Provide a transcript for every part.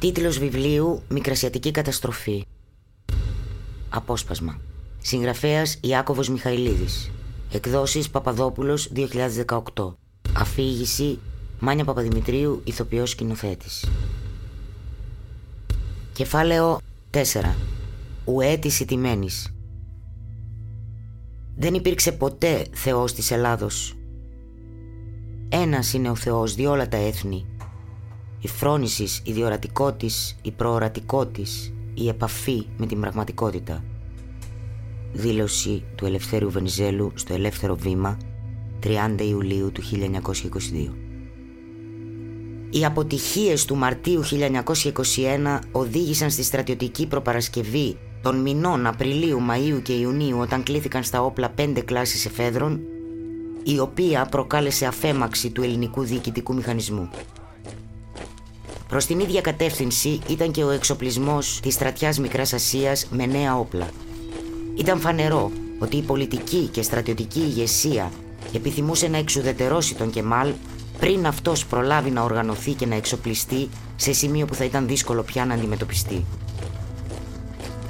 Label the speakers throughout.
Speaker 1: Τίτλος βιβλίου «Μικρασιατική καταστροφή». Απόσπασμα. Συγγραφέας Ιάκωβος Μιχαηλίδης. Εκδόσεις Παπαδόπουλος 2018. Αφήγηση Μάνια Παπαδημητρίου, ηθοποιός σκηνοθέτης. Κεφάλαιο 4. Ουέ της ιτημένης. Δεν υπήρξε ποτέ Θεός της Ελλάδος. Ένας είναι ο Θεός διόλα τα έθνη η φρόνησης, η διορατικό η προορατικό η επαφή με την πραγματικότητα. Δήλωση του Ελευθέρου Βενιζέλου στο Ελεύθερο Βήμα 30 Ιουλίου του 1922. Οι αποτυχίες του Μαρτίου 1921 οδήγησαν στη στρατιωτική προπαρασκευή των μηνών Απριλίου, Μαΐου και Ιουνίου όταν κλήθηκαν στα όπλα πέντε κλάσεις εφέδρων η οποία προκάλεσε αφέμαξη του ελληνικού διοικητικού μηχανισμού. Προς την ίδια κατεύθυνση ήταν και ο εξοπλισμός της στρατιάς Μικράς Ασίας με νέα όπλα. Ήταν φανερό ότι η πολιτική και στρατιωτική ηγεσία επιθυμούσε να εξουδετερώσει τον Κεμάλ πριν αυτός προλάβει να οργανωθεί και να εξοπλιστεί σε σημείο που θα ήταν δύσκολο πια να αντιμετωπιστεί.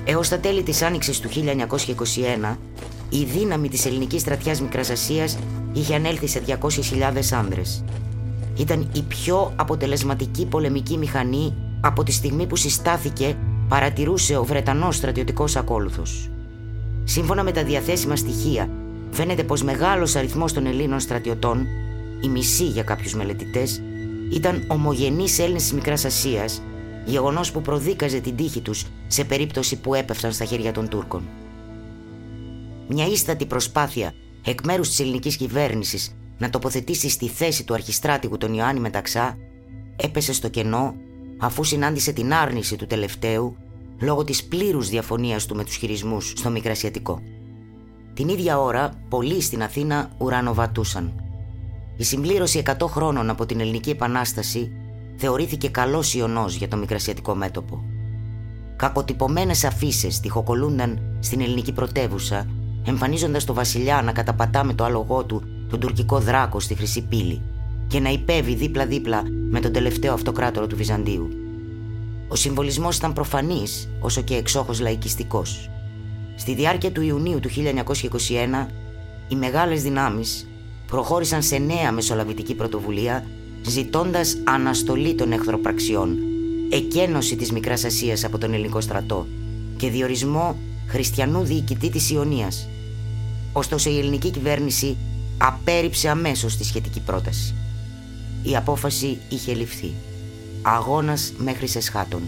Speaker 1: Έως τα τέλη της άνοιξης του 1921, η δύναμη της ελληνικής στρατιάς Μικράς Ασίας είχε ανέλθει σε 200.000 άνδρες ήταν η πιο αποτελεσματική πολεμική μηχανή από τη στιγμή που συστάθηκε παρατηρούσε ο Βρετανός στρατιωτικός ακόλουθος. Σύμφωνα με τα διαθέσιμα στοιχεία, φαίνεται πως μεγάλος αριθμός των Ελλήνων στρατιωτών, η μισή για κάποιους μελετητές, ήταν ομογενείς Έλληνες της Μικράς Ασίας, γεγονός που προδίκαζε την τύχη τους σε περίπτωση που έπεφταν στα χέρια των Τούρκων. Μια ίστατη προσπάθεια εκ μέρους της ελληνικής κυβέρνησης να τοποθετήσει στη θέση του αρχιστράτηγου τον Ιωάννη Μεταξά έπεσε στο κενό αφού συνάντησε την άρνηση του τελευταίου λόγω της πλήρους διαφωνίας του με τους χειρισμούς στο Μικρασιατικό. Την ίδια ώρα πολλοί στην Αθήνα ουρανοβατούσαν. Η συμπλήρωση 100 χρόνων από την Ελληνική Επανάσταση θεωρήθηκε καλός ιονός για το Μικρασιατικό μέτωπο. Κακοτυπωμένες αφήσει τυχοκολούνταν στην ελληνική πρωτεύουσα εμφανίζοντας το βασιλιά να καταπατά με το άλογό του τον τουρκικό δράκο στη Χρυσή Πύλη και να υπέβει δίπλα-δίπλα με τον τελευταίο αυτοκράτορο του Βυζαντίου. Ο συμβολισμός ήταν προφανής όσο και εξόχως λαϊκιστικός. Στη διάρκεια του Ιουνίου του 1921 οι μεγάλες δυνάμεις προχώρησαν σε νέα μεσολαβητική πρωτοβουλία ζητώντας αναστολή των εχθροπραξιών, εκένωση της Μικράς Ασίας από τον ελληνικό στρατό και διορισμό χριστιανού διοικητή της Ιωνίας. Ωστόσο η ελληνική κυβέρνηση απέρριψε αμέσως τη σχετική πρόταση. Η απόφαση είχε ληφθεί. Αγώνας μέχρι σε σχάτων.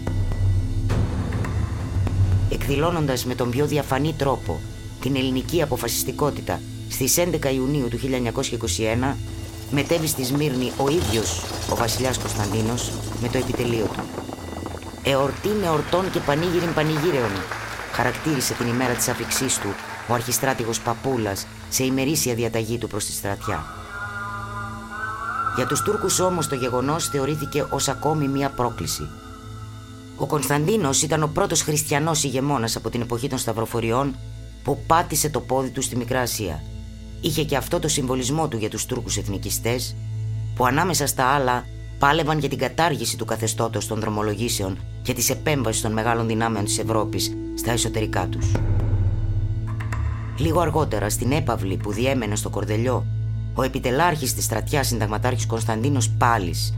Speaker 1: Εκδηλώνοντας με τον πιο διαφανή τρόπο την ελληνική αποφασιστικότητα στις 11 Ιουνίου του 1921 μετέβη στη Σμύρνη ο ίδιος ο βασιλιάς Κωνσταντίνος με το επιτελείο του. «Εορτή με ορτών και πανήγυριν πανηγύρεων» χαρακτήρισε την ημέρα της αφήξής του ο αρχιστράτηγος Παπούλας σε ημερήσια διαταγή του προς τη στρατιά. Για τους Τούρκους όμως το γεγονός θεωρήθηκε ως ακόμη μία πρόκληση. Ο Κωνσταντίνος ήταν ο πρώτος χριστιανός ηγεμόνας από την εποχή των Σταυροφοριών που πάτησε το πόδι του στη Μικρά Ασία. Είχε και αυτό το συμβολισμό του για τους Τούρκους εθνικιστές που ανάμεσα στα άλλα πάλευαν για την κατάργηση του καθεστώτος των δρομολογήσεων και της επέμβασης των μεγάλων δυνάμεων της Ευρώπης στα εσωτερικά τους. Λίγο αργότερα, στην έπαυλη που διέμενε στο Κορδελιό, ο επιτελάρχης της στρατιάς συνταγματάρχης Κωνσταντίνος Πάλης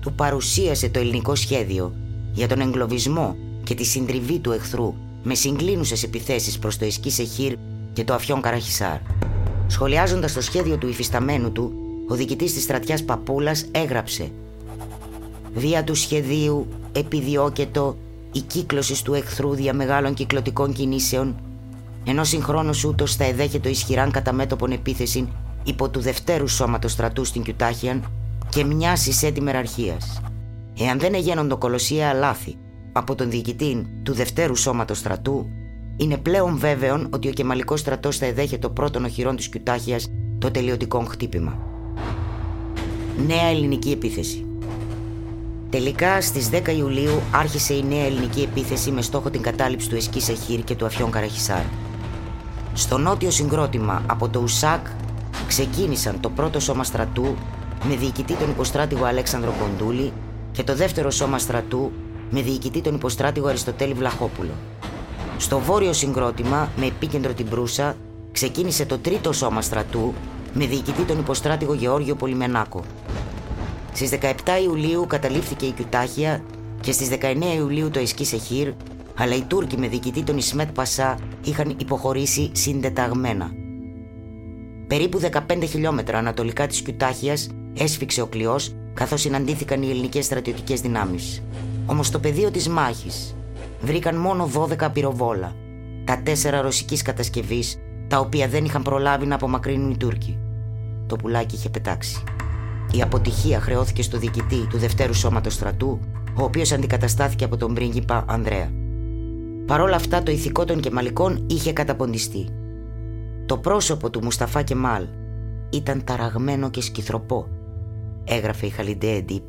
Speaker 1: του παρουσίασε το ελληνικό σχέδιο για τον εγκλωβισμό και τη συντριβή του εχθρού με συγκλίνουσες επιθέσεις προς το Εσκή Σεχίρ και το Αφιόν Καραχισάρ. Σχολιάζοντας το σχέδιο του υφισταμένου του, ο διοικητής της στρατιάς Παπούλας έγραψε «Δια του σχεδίου επιδιώκετο η κύκλωσης του εχθρού δια μεγάλων κυκλωτικών κινήσεων ενώ συγχρόνως ούτως θα εδέχεται ισχυράν κατά μέτωπον επίθεση υπό του δευτέρου σώματος στρατού στην Κιουτάχιαν και μια έτοιμη μεραρχίας. Εάν δεν εγένοντο κολοσσία λάθη από τον διοικητή του δευτέρου σώματος στρατού, είναι πλέον βέβαιο ότι ο κεμαλικός στρατός θα εδέχεται το πρώτον οχυρών της Κιουτάχιας το τελειωτικό χτύπημα. Νέα ελληνική επίθεση. Τελικά στις 10 Ιουλίου άρχισε η νέα ελληνική επίθεση με στόχο την κατάληψη του Εσκή Σεχίρ και του Αφιόν Καραχισάρ. Στο νότιο συγκρότημα από το Ουσάκ ξεκίνησαν το πρώτο σώμα στρατού με διοικητή τον υποστράτηγο Αλέξανδρο Κοντούλη και το δεύτερο σώμα στρατού με διοικητή τον υποστράτηγο Αριστοτέλη Βλαχόπουλο. Στο βόρειο συγκρότημα, με επίκεντρο την Προύσα, ξεκίνησε το τρίτο σώμα στρατού με διοικητή τον υποστράτηγο Γεώργιο Πολυμενάκο. Στις 17 Ιουλίου καταλήφθηκε η Κιουτάχια και στις 19 Ιουλίου το Εσκή Σεχίρ, αλλά οι Τούρκοι με διοικητή τον Ισμέτ Πασά είχαν υποχωρήσει συντεταγμένα. Περίπου 15 χιλιόμετρα ανατολικά της Κιουτάχιας έσφιξε ο κλειός καθώς συναντήθηκαν οι ελληνικές στρατιωτικές δυνάμεις. Όμως στο πεδίο της μάχης βρήκαν μόνο 12 πυροβόλα, τα τέσσερα ρωσικής κατασκευής, τα οποία δεν είχαν προλάβει να απομακρύνουν οι Τούρκοι. Το πουλάκι είχε πετάξει. Η αποτυχία χρεώθηκε στο διοικητή του Δευτέρου Σώματος Στρατού, ο οποίος αντικαταστάθηκε από τον πρίγκιπα Ανδρέα. Παρόλα αυτά το ηθικό των Κεμαλικών είχε καταποντιστεί. Το πρόσωπο του Μουσταφά Κεμάλ ήταν ταραγμένο και σκυθροπό, έγραφε η Χαλιντέ Εντύπ,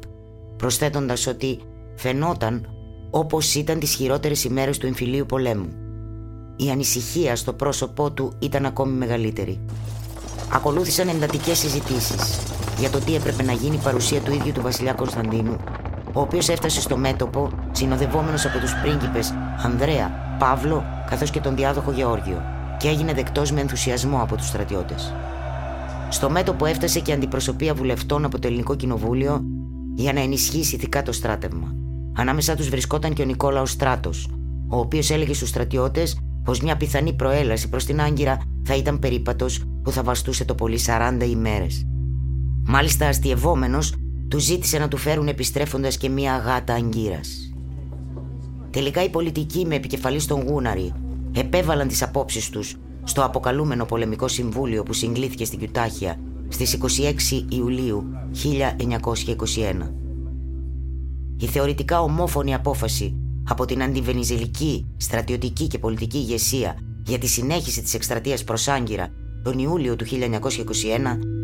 Speaker 1: προσθέτοντας ότι φαινόταν όπως ήταν τις χειρότερες ημέρες του εμφυλίου πολέμου. Η ανησυχία στο πρόσωπό του ήταν ακόμη μεγαλύτερη. Ακολούθησαν εντατικές συζητήσεις για το τι έπρεπε να γίνει η παρουσία του ίδιου του βασιλιά Κωνσταντίνου, ο οποίος έφτασε στο μέτωπο συνοδευόμενος από τους πρίγκιπες Ανδρέα, Παύλο καθώς και τον διάδοχο Γεώργιο και έγινε δεκτός με ενθουσιασμό από τους στρατιώτες. Στο μέτωπο έφτασε και αντιπροσωπεία βουλευτών από το Ελληνικό Κοινοβούλιο για να ενισχύσει ηθικά το στράτευμα. Ανάμεσά τους βρισκόταν και ο Νικόλαος Στράτος, ο οποίος έλεγε στους στρατιώτες πως μια πιθανή προέλαση προς την Άγκυρα θα ήταν περίπατος που θα βαστούσε το πολύ 40 ημέρες. Μάλιστα, αστειευόμενος, του ζήτησε να του φέρουν επιστρέφοντας και μια γάτα αγκύρας. Τελικά οι πολιτικοί με επικεφαλής στον Γούναρη επέβαλαν τις απόψεις τους στο αποκαλούμενο πολεμικό συμβούλιο που συγκλήθηκε στην Κιουτάχια στις 26 Ιουλίου 1921. Η θεωρητικά ομόφωνη απόφαση από την αντιβενιζελική, στρατιωτική και πολιτική ηγεσία για τη συνέχιση της εκστρατείας προς Άγκυρα τον Ιούλιο του 1921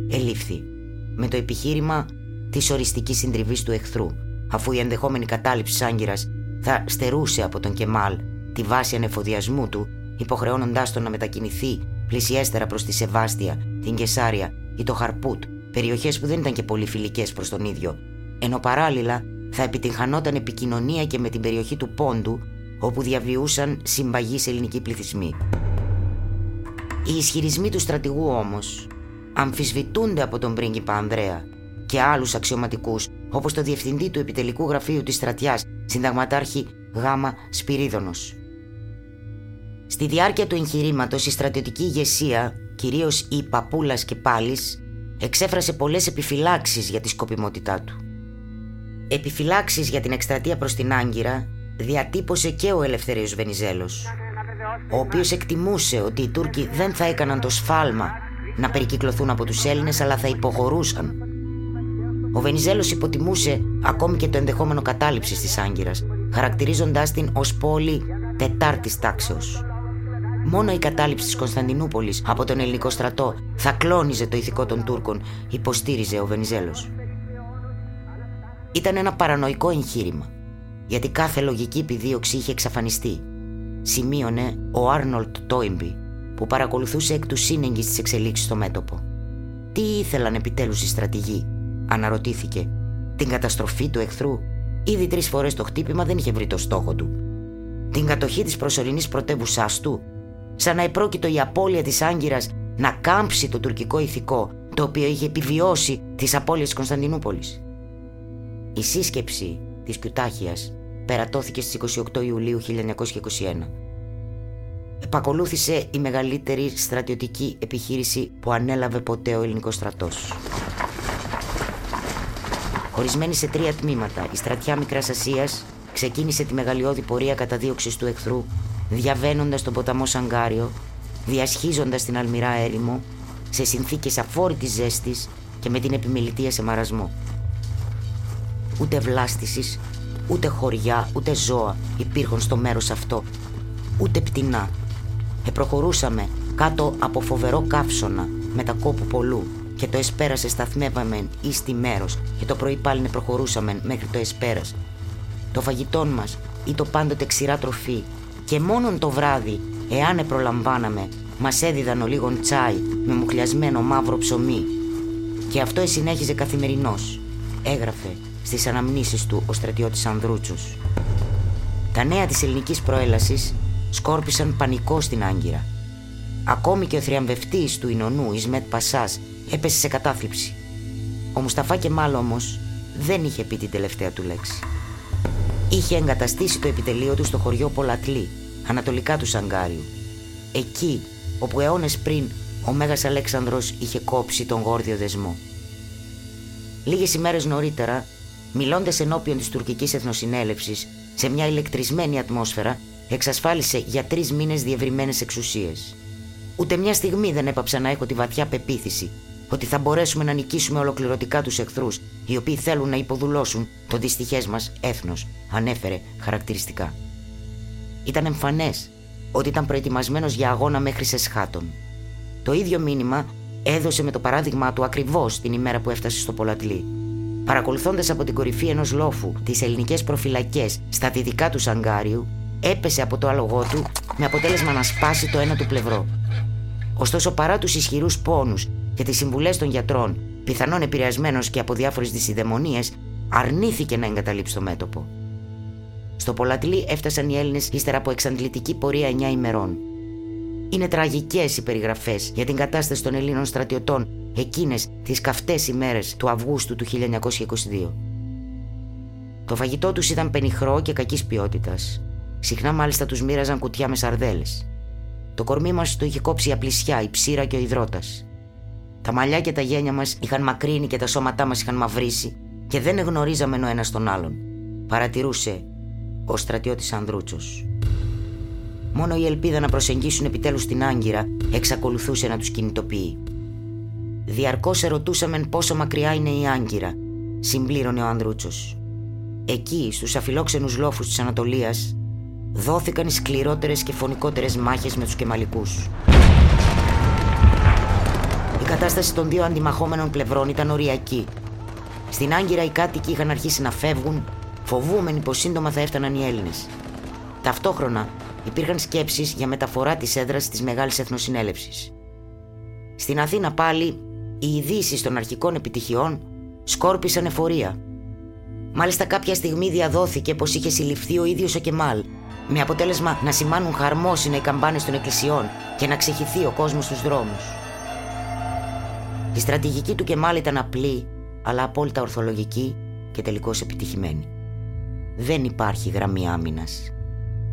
Speaker 1: ελήφθη με το επιχείρημα της οριστικής συντριβής του εχθρού αφού η ενδεχόμενη κατάληψη Άγκυρας θα στερούσε από τον Κεμάλ τη βάση ανεφοδιασμού του υποχρεώνοντάς τον να μετακινηθεί πλησιέστερα προς τη Σεβάστια, την Κεσάρια ή το Χαρπούτ, περιοχές που δεν ήταν και πολύ φιλικές προς τον ίδιο, ενώ παράλληλα θα επιτυγχανόταν επικοινωνία και με την περιοχή του Πόντου, όπου διαβιούσαν συμπαγείς ελληνικοί πληθυσμοί. Οι ισχυρισμοί του στρατηγού όμως αμφισβητούνται από τον πρίγκιπα Ανδρέα και άλλους αξιωματικούς όπως το διευθυντή του επιτελικού γραφείου της στρατιάς συνταγματάρχη Γάμα Σπυρίδωνος. Στη διάρκεια του εγχειρήματος, η στρατιωτική ηγεσία, κυρίως η Παπούλας και Πάλης, εξέφρασε πολλές επιφυλάξεις για τη σκοπιμότητά του. Επιφυλάξεις για την εκστρατεία προς την Άγκυρα διατύπωσε και ο Ελευθερίος Βενιζέλος, ο οποίος εκτιμούσε ότι οι Τούρκοι δεν θα έκαναν το σφάλμα να περικυκλωθούν από τους Έλληνες, αλλά θα υποχωρούσαν. Ο Βενιζέλος υποτιμούσε ακόμη και το ενδεχόμενο κατάληψης της Άγκυρας, χαρακτηρίζοντάς την ως πόλη τετάρτης τάξεως. Μόνο η κατάληψη της Κωνσταντινούπολης από τον ελληνικό στρατό θα κλώνιζε το ηθικό των Τούρκων, υποστήριζε ο Βενιζέλος. Ήταν ένα παρανοϊκό εγχείρημα, γιατί κάθε λογική επιδίωξη είχε εξαφανιστεί. Σημείωνε ο Άρνολτ Τόιμπι, που παρακολουθούσε εκ του σύνεγγυς τις εξελίξεις στο μέτωπο. Τι ήθελαν επιτέλους οι στρατηγοί, αναρωτήθηκε. Την καταστροφή του εχθρού. Ήδη τρεις φορές το χτύπημα δεν είχε βρει το στόχο του. Την κατοχή της προσωρινής πρωτεύουσάς του σαν να επρόκειτο η απώλεια της Άγκυρας να κάμψει το τουρκικό ηθικό το οποίο είχε επιβιώσει τις απώλειες της Κωνσταντινούπολης. Η σύσκεψη της Κιουτάχιας περατώθηκε στις 28 Ιουλίου 1921. Επακολούθησε η μεγαλύτερη στρατιωτική επιχείρηση που ανέλαβε ποτέ ο ελληνικός στρατός. Χωρισμένη σε τρία τμήματα, η στρατιά Μικράς Ασίας ξεκίνησε τη μεγαλειώδη πορεία καταδίωξης του εχθρού διαβαίνοντας τον ποταμό Σαγκάριο, διασχίζοντας την αλμυρά έρημο, σε συνθήκες αφόρητης ζέστης και με την επιμελητία σε μαρασμό. Ούτε βλάστησης, ούτε χωριά, ούτε ζώα υπήρχαν στο μέρος αυτό, ούτε πτηνά. Επροχωρούσαμε κάτω από φοβερό καύσωνα με τα κόπου πολλού και το εσπέρασε σταθμεύαμε εις τη μέρος και το πρωί πάλι προχωρούσαμε μέχρι το εσπέρας. Το φαγητόν μας ή το πάντοτε ξηρά τροφή και μόνον το βράδυ, εάν επρολαμβάναμε, μας έδιδαν ο λίγον τσάι με μουχλιασμένο μαύρο ψωμί. Και αυτό συνέχιζε καθημερινώς, έγραφε στις αναμνήσεις του ο στρατιώτης Ανδρούτσος. Τα νέα της ελληνικής προέλασης σκόρπισαν πανικό στην Άγκυρα. Ακόμη και ο θριαμβευτής του Ινωνού, Ισμέτ Πασάς, έπεσε σε κατάθλιψη. Ο Μουσταφά Κεμάλ όμως δεν είχε πει την τελευταία του λέξη. Είχε εγκαταστήσει το επιτελείο του στο χωριό Πολατλή, ανατολικά του Σαγκάριου. Εκεί όπου αιώνες πριν ο Μέγας Αλέξανδρος είχε κόψει τον γόρδιο δεσμό. Λίγες ημέρες νωρίτερα, μιλώντας ενώπιον της τουρκικής εθνοσυνέλευσης σε μια ηλεκτρισμένη ατμόσφαιρα, εξασφάλισε για τρεις μήνες διευρυμένες εξουσίες. Ούτε μια στιγμή δεν έπαψα να έχω τη βαθιά πεποίθηση ότι θα μπορέσουμε να νικήσουμε ολοκληρωτικά τους εχθρούς, οι οποίοι θέλουν να υποδουλώσουν το δυστυχές μας έθνος, ανέφερε χαρακτηριστικά. Ήταν εμφανές ότι ήταν προετοιμασμένος για αγώνα μέχρι σε σχάτων. Το ίδιο μήνυμα έδωσε με το παράδειγμα του ακριβώς την ημέρα που έφτασε στο Πολατλή. Παρακολουθώντας από την κορυφή ενός λόφου τις ελληνικές προφυλακές στα δυτικά του Σαγκάριου, έπεσε από το άλογό του με αποτέλεσμα να σπάσει το ένα του πλευρό. Ωστόσο, παρά τους ισχυρούς πόνους και τις συμβουλές των γιατρών, πιθανόν επηρεασμένος και από διάφορες δυσυδαιμονίες, αρνήθηκε να εγκαταλείψει το μέτωπο. Στο Πολατλή έφτασαν οι Έλληνες ύστερα από εξαντλητική πορεία 9 ημερών. Είναι τραγικές οι περιγραφές για την κατάσταση των Ελλήνων στρατιωτών εκείνες τις καυτές ημέρες του Αυγούστου του 1922. Το φαγητό τους ήταν πενιχρό και κακής ποιότητας. Συχνά μάλιστα τους μοίραζαν κουτιά με σαρδέλες. Το κορμί μας το είχε κόψει η απλησιά, η ψήρα και ο υδρότας. Τα μαλλιά και τα γένια μας είχαν μακρύνει και τα σώματά μας είχαν μαυρίσει και δεν εγνωρίζαμε ο ένας τον άλλον. Παρατηρούσε ο στρατιώτης Ανδρούτσος. Μόνο η ελπίδα να προσεγγίσουν επιτέλους την Άγκυρα εξακολουθούσε να τους κινητοποιεί. Διαρκώς ερωτούσαμε πόσο μακριά είναι η Άγκυρα, συμπλήρωνε ο Ανδρούτσος. Εκεί, στους αφιλόξενους λόφους της Ανατολίας, δόθηκαν οι σκληρότερες και φωνικότερες μάχες με τους Κεμαλικούς. Η κατάσταση των δύο αντιμαχόμενων πλευρών ήταν οριακή. Στην Άγκυρα οι κάτοικοι είχαν αρχίσει να φεύγουν, φοβούμενοι πως σύντομα θα έφταναν οι Έλληνες. Ταυτόχρονα υπήρχαν σκέψεις για μεταφορά της έδρας της Μεγάλης Εθνοσυνέλευσης. Στην Αθήνα πάλι οι ειδήσεις των αρχικών επιτυχιών σκόρπισαν εφορία. Μάλιστα κάποια στιγμή διαδόθηκε πως είχε συλληφθεί ο ίδιος ο Κεμάλ με αποτέλεσμα να σημάνουν χαρμόσυνα οι καμπάνες των εκκλησιών και να ξεχυθεί ο κόσμος στους δρόμους. Η στρατηγική του Κεμάλ ήταν απλή, αλλά απόλυτα ορθολογική και τελικώς επιτυχημένη. Δεν υπάρχει γραμμή άμυνας.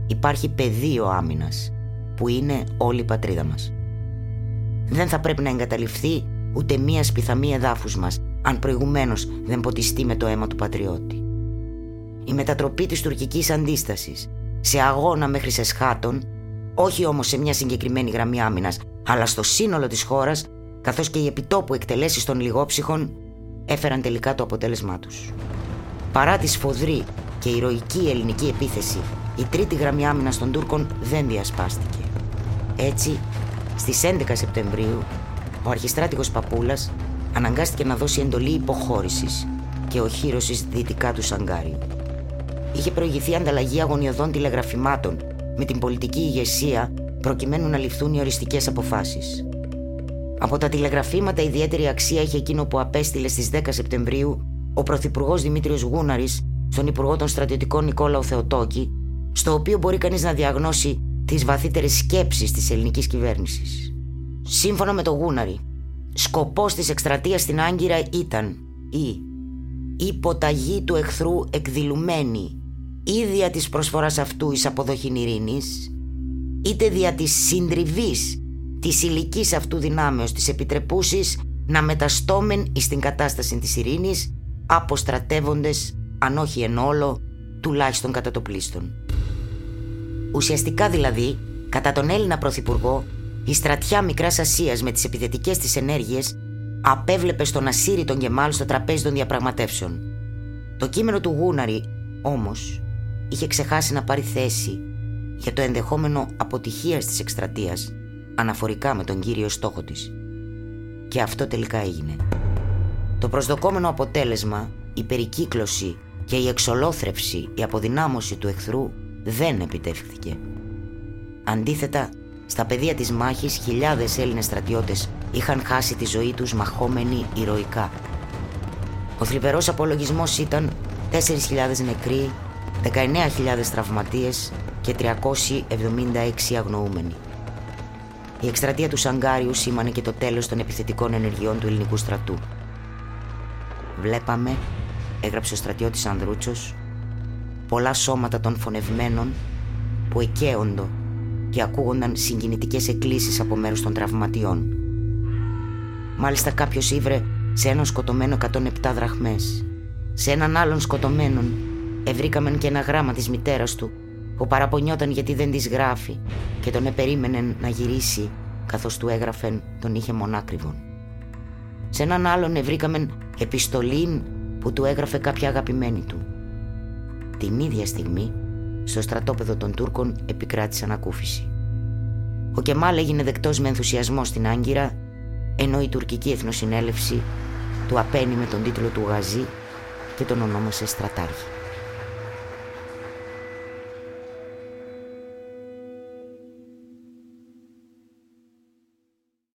Speaker 1: Υπάρχει πεδίο άμυνας, που είναι όλη η πατρίδα μας. Δεν θα πρέπει να εγκαταλειφθεί ούτε μία σπιθαμή εδάφους μας, αν προηγουμένως δεν ποτιστεί με το αίμα του πατριώτη. Η μετατροπή της τουρκικής αντίστασης σε αγώνα μέχρι σε σχάτων, όχι όμως σε μια συγκεκριμένη γραμμή άμυνας, αλλά στο σύνολο της χώρας, καθώς και οι επιτόπου εκτελέσεις των λιγόψυχων έφεραν τελικά το αποτέλεσμά τους. Παρά τη σφοδρή και ηρωική ελληνική επίθεση, η τρίτη γραμμή άμυνας των Τούρκων δεν διασπάστηκε. Έτσι, στις 11 Σεπτεμβρίου, ο αρχιστράτηγος Παπούλας αναγκάστηκε να δώσει εντολή υποχώρησης και οχύρωσης δυτικά του Σαγκάριου είχε προηγηθεί ανταλλαγή αγωνιωδών τηλεγραφημάτων με την πολιτική ηγεσία προκειμένου να ληφθούν οι οριστικές αποφάσεις. Από τα τηλεγραφήματα ιδιαίτερη αξία είχε εκείνο που απέστειλε στις 10 Σεπτεμβρίου ο Πρωθυπουργός Δημήτριος Γούναρης στον Υπουργό των Στρατιωτικών Νικόλαο Θεοτόκη, στο οποίο μπορεί κανείς να διαγνώσει τις βαθύτερες σκέψεις της ελληνικής κυβέρνησης. Σύμφωνα με τον Γούναρη, σκοπός της εκστρατείας στην Άγκυρα ήταν η υποταγή του εχθρού εκδηλουμένη ίδια της προσφοράς αυτού εις αποδοχήν ειρήνης, είτε δια της συντριβής της υλικής αυτού δυνάμεως της επιτρεπούσης να μεταστόμεν εις την κατάσταση της ειρήνης αποστρατεύοντες, αν όχι εν όλο, τουλάχιστον κατά το πλήστον. Ουσιαστικά δηλαδή, κατά τον Έλληνα Πρωθυπουργό, η στρατιά Μικράς Ασίας με τις επιθετικές της ενέργειες απέβλεπε στον Ασύρι τον Γεμάλ στο τραπέζι των διαπραγματεύσεων. Το κείμενο του Γούναρη, όμως, είχε ξεχάσει να πάρει θέση για το ενδεχόμενο αποτυχίας της εκστρατείας αναφορικά με τον κύριο στόχο της. Και αυτό τελικά έγινε. Το προσδοκόμενο αποτέλεσμα, η περικύκλωση και η εξολόθρευση, η αποδυνάμωση του εχθρού δεν επιτεύχθηκε. Αντίθετα, στα πεδία της μάχης χιλιάδες Έλληνες στρατιώτες είχαν χάσει τη ζωή τους μαχόμενοι ηρωικά. Ο θλιβερός απολογισμός ήταν 4.000 νεκροί, 19.000 τραυματίες και 376 αγνοούμενοι. Η εκστρατεία του Σαγκάριου σήμανε και το τέλος των επιθετικών ενεργειών του ελληνικού στρατού. Βλέπαμε, έγραψε ο στρατιώτης Ανδρούτσος, πολλά σώματα των φωνευμένων που εκαίοντο και ακούγονταν συγκινητικές εκκλήσεις από μέρους των τραυματιών. Μάλιστα κάποιος ήβρε σε έναν σκοτωμένο 107 δραχμές. Σε έναν άλλον σκοτωμένον ευρήκαμεν και ένα γράμμα της μητέρας του που παραπονιόταν γιατί δεν της γράφει και τον επερίμενε να γυρίσει καθώς του έγραφεν τον είχε μονάκριβον. Σε έναν άλλον ευρήκαμεν επιστολήν που του έγραφε κάποια αγαπημένη του. Την ίδια στιγμή στο στρατόπεδο των Τούρκων επικράτησε ανακούφιση. Ο Κεμάλ έγινε δεκτός με ενθουσιασμό στην Άγκυρα ενώ η τουρκική εθνοσυνέλευση του απένει με τον τίτλο του Γαζί και τον ονόμασε στρατάρχη.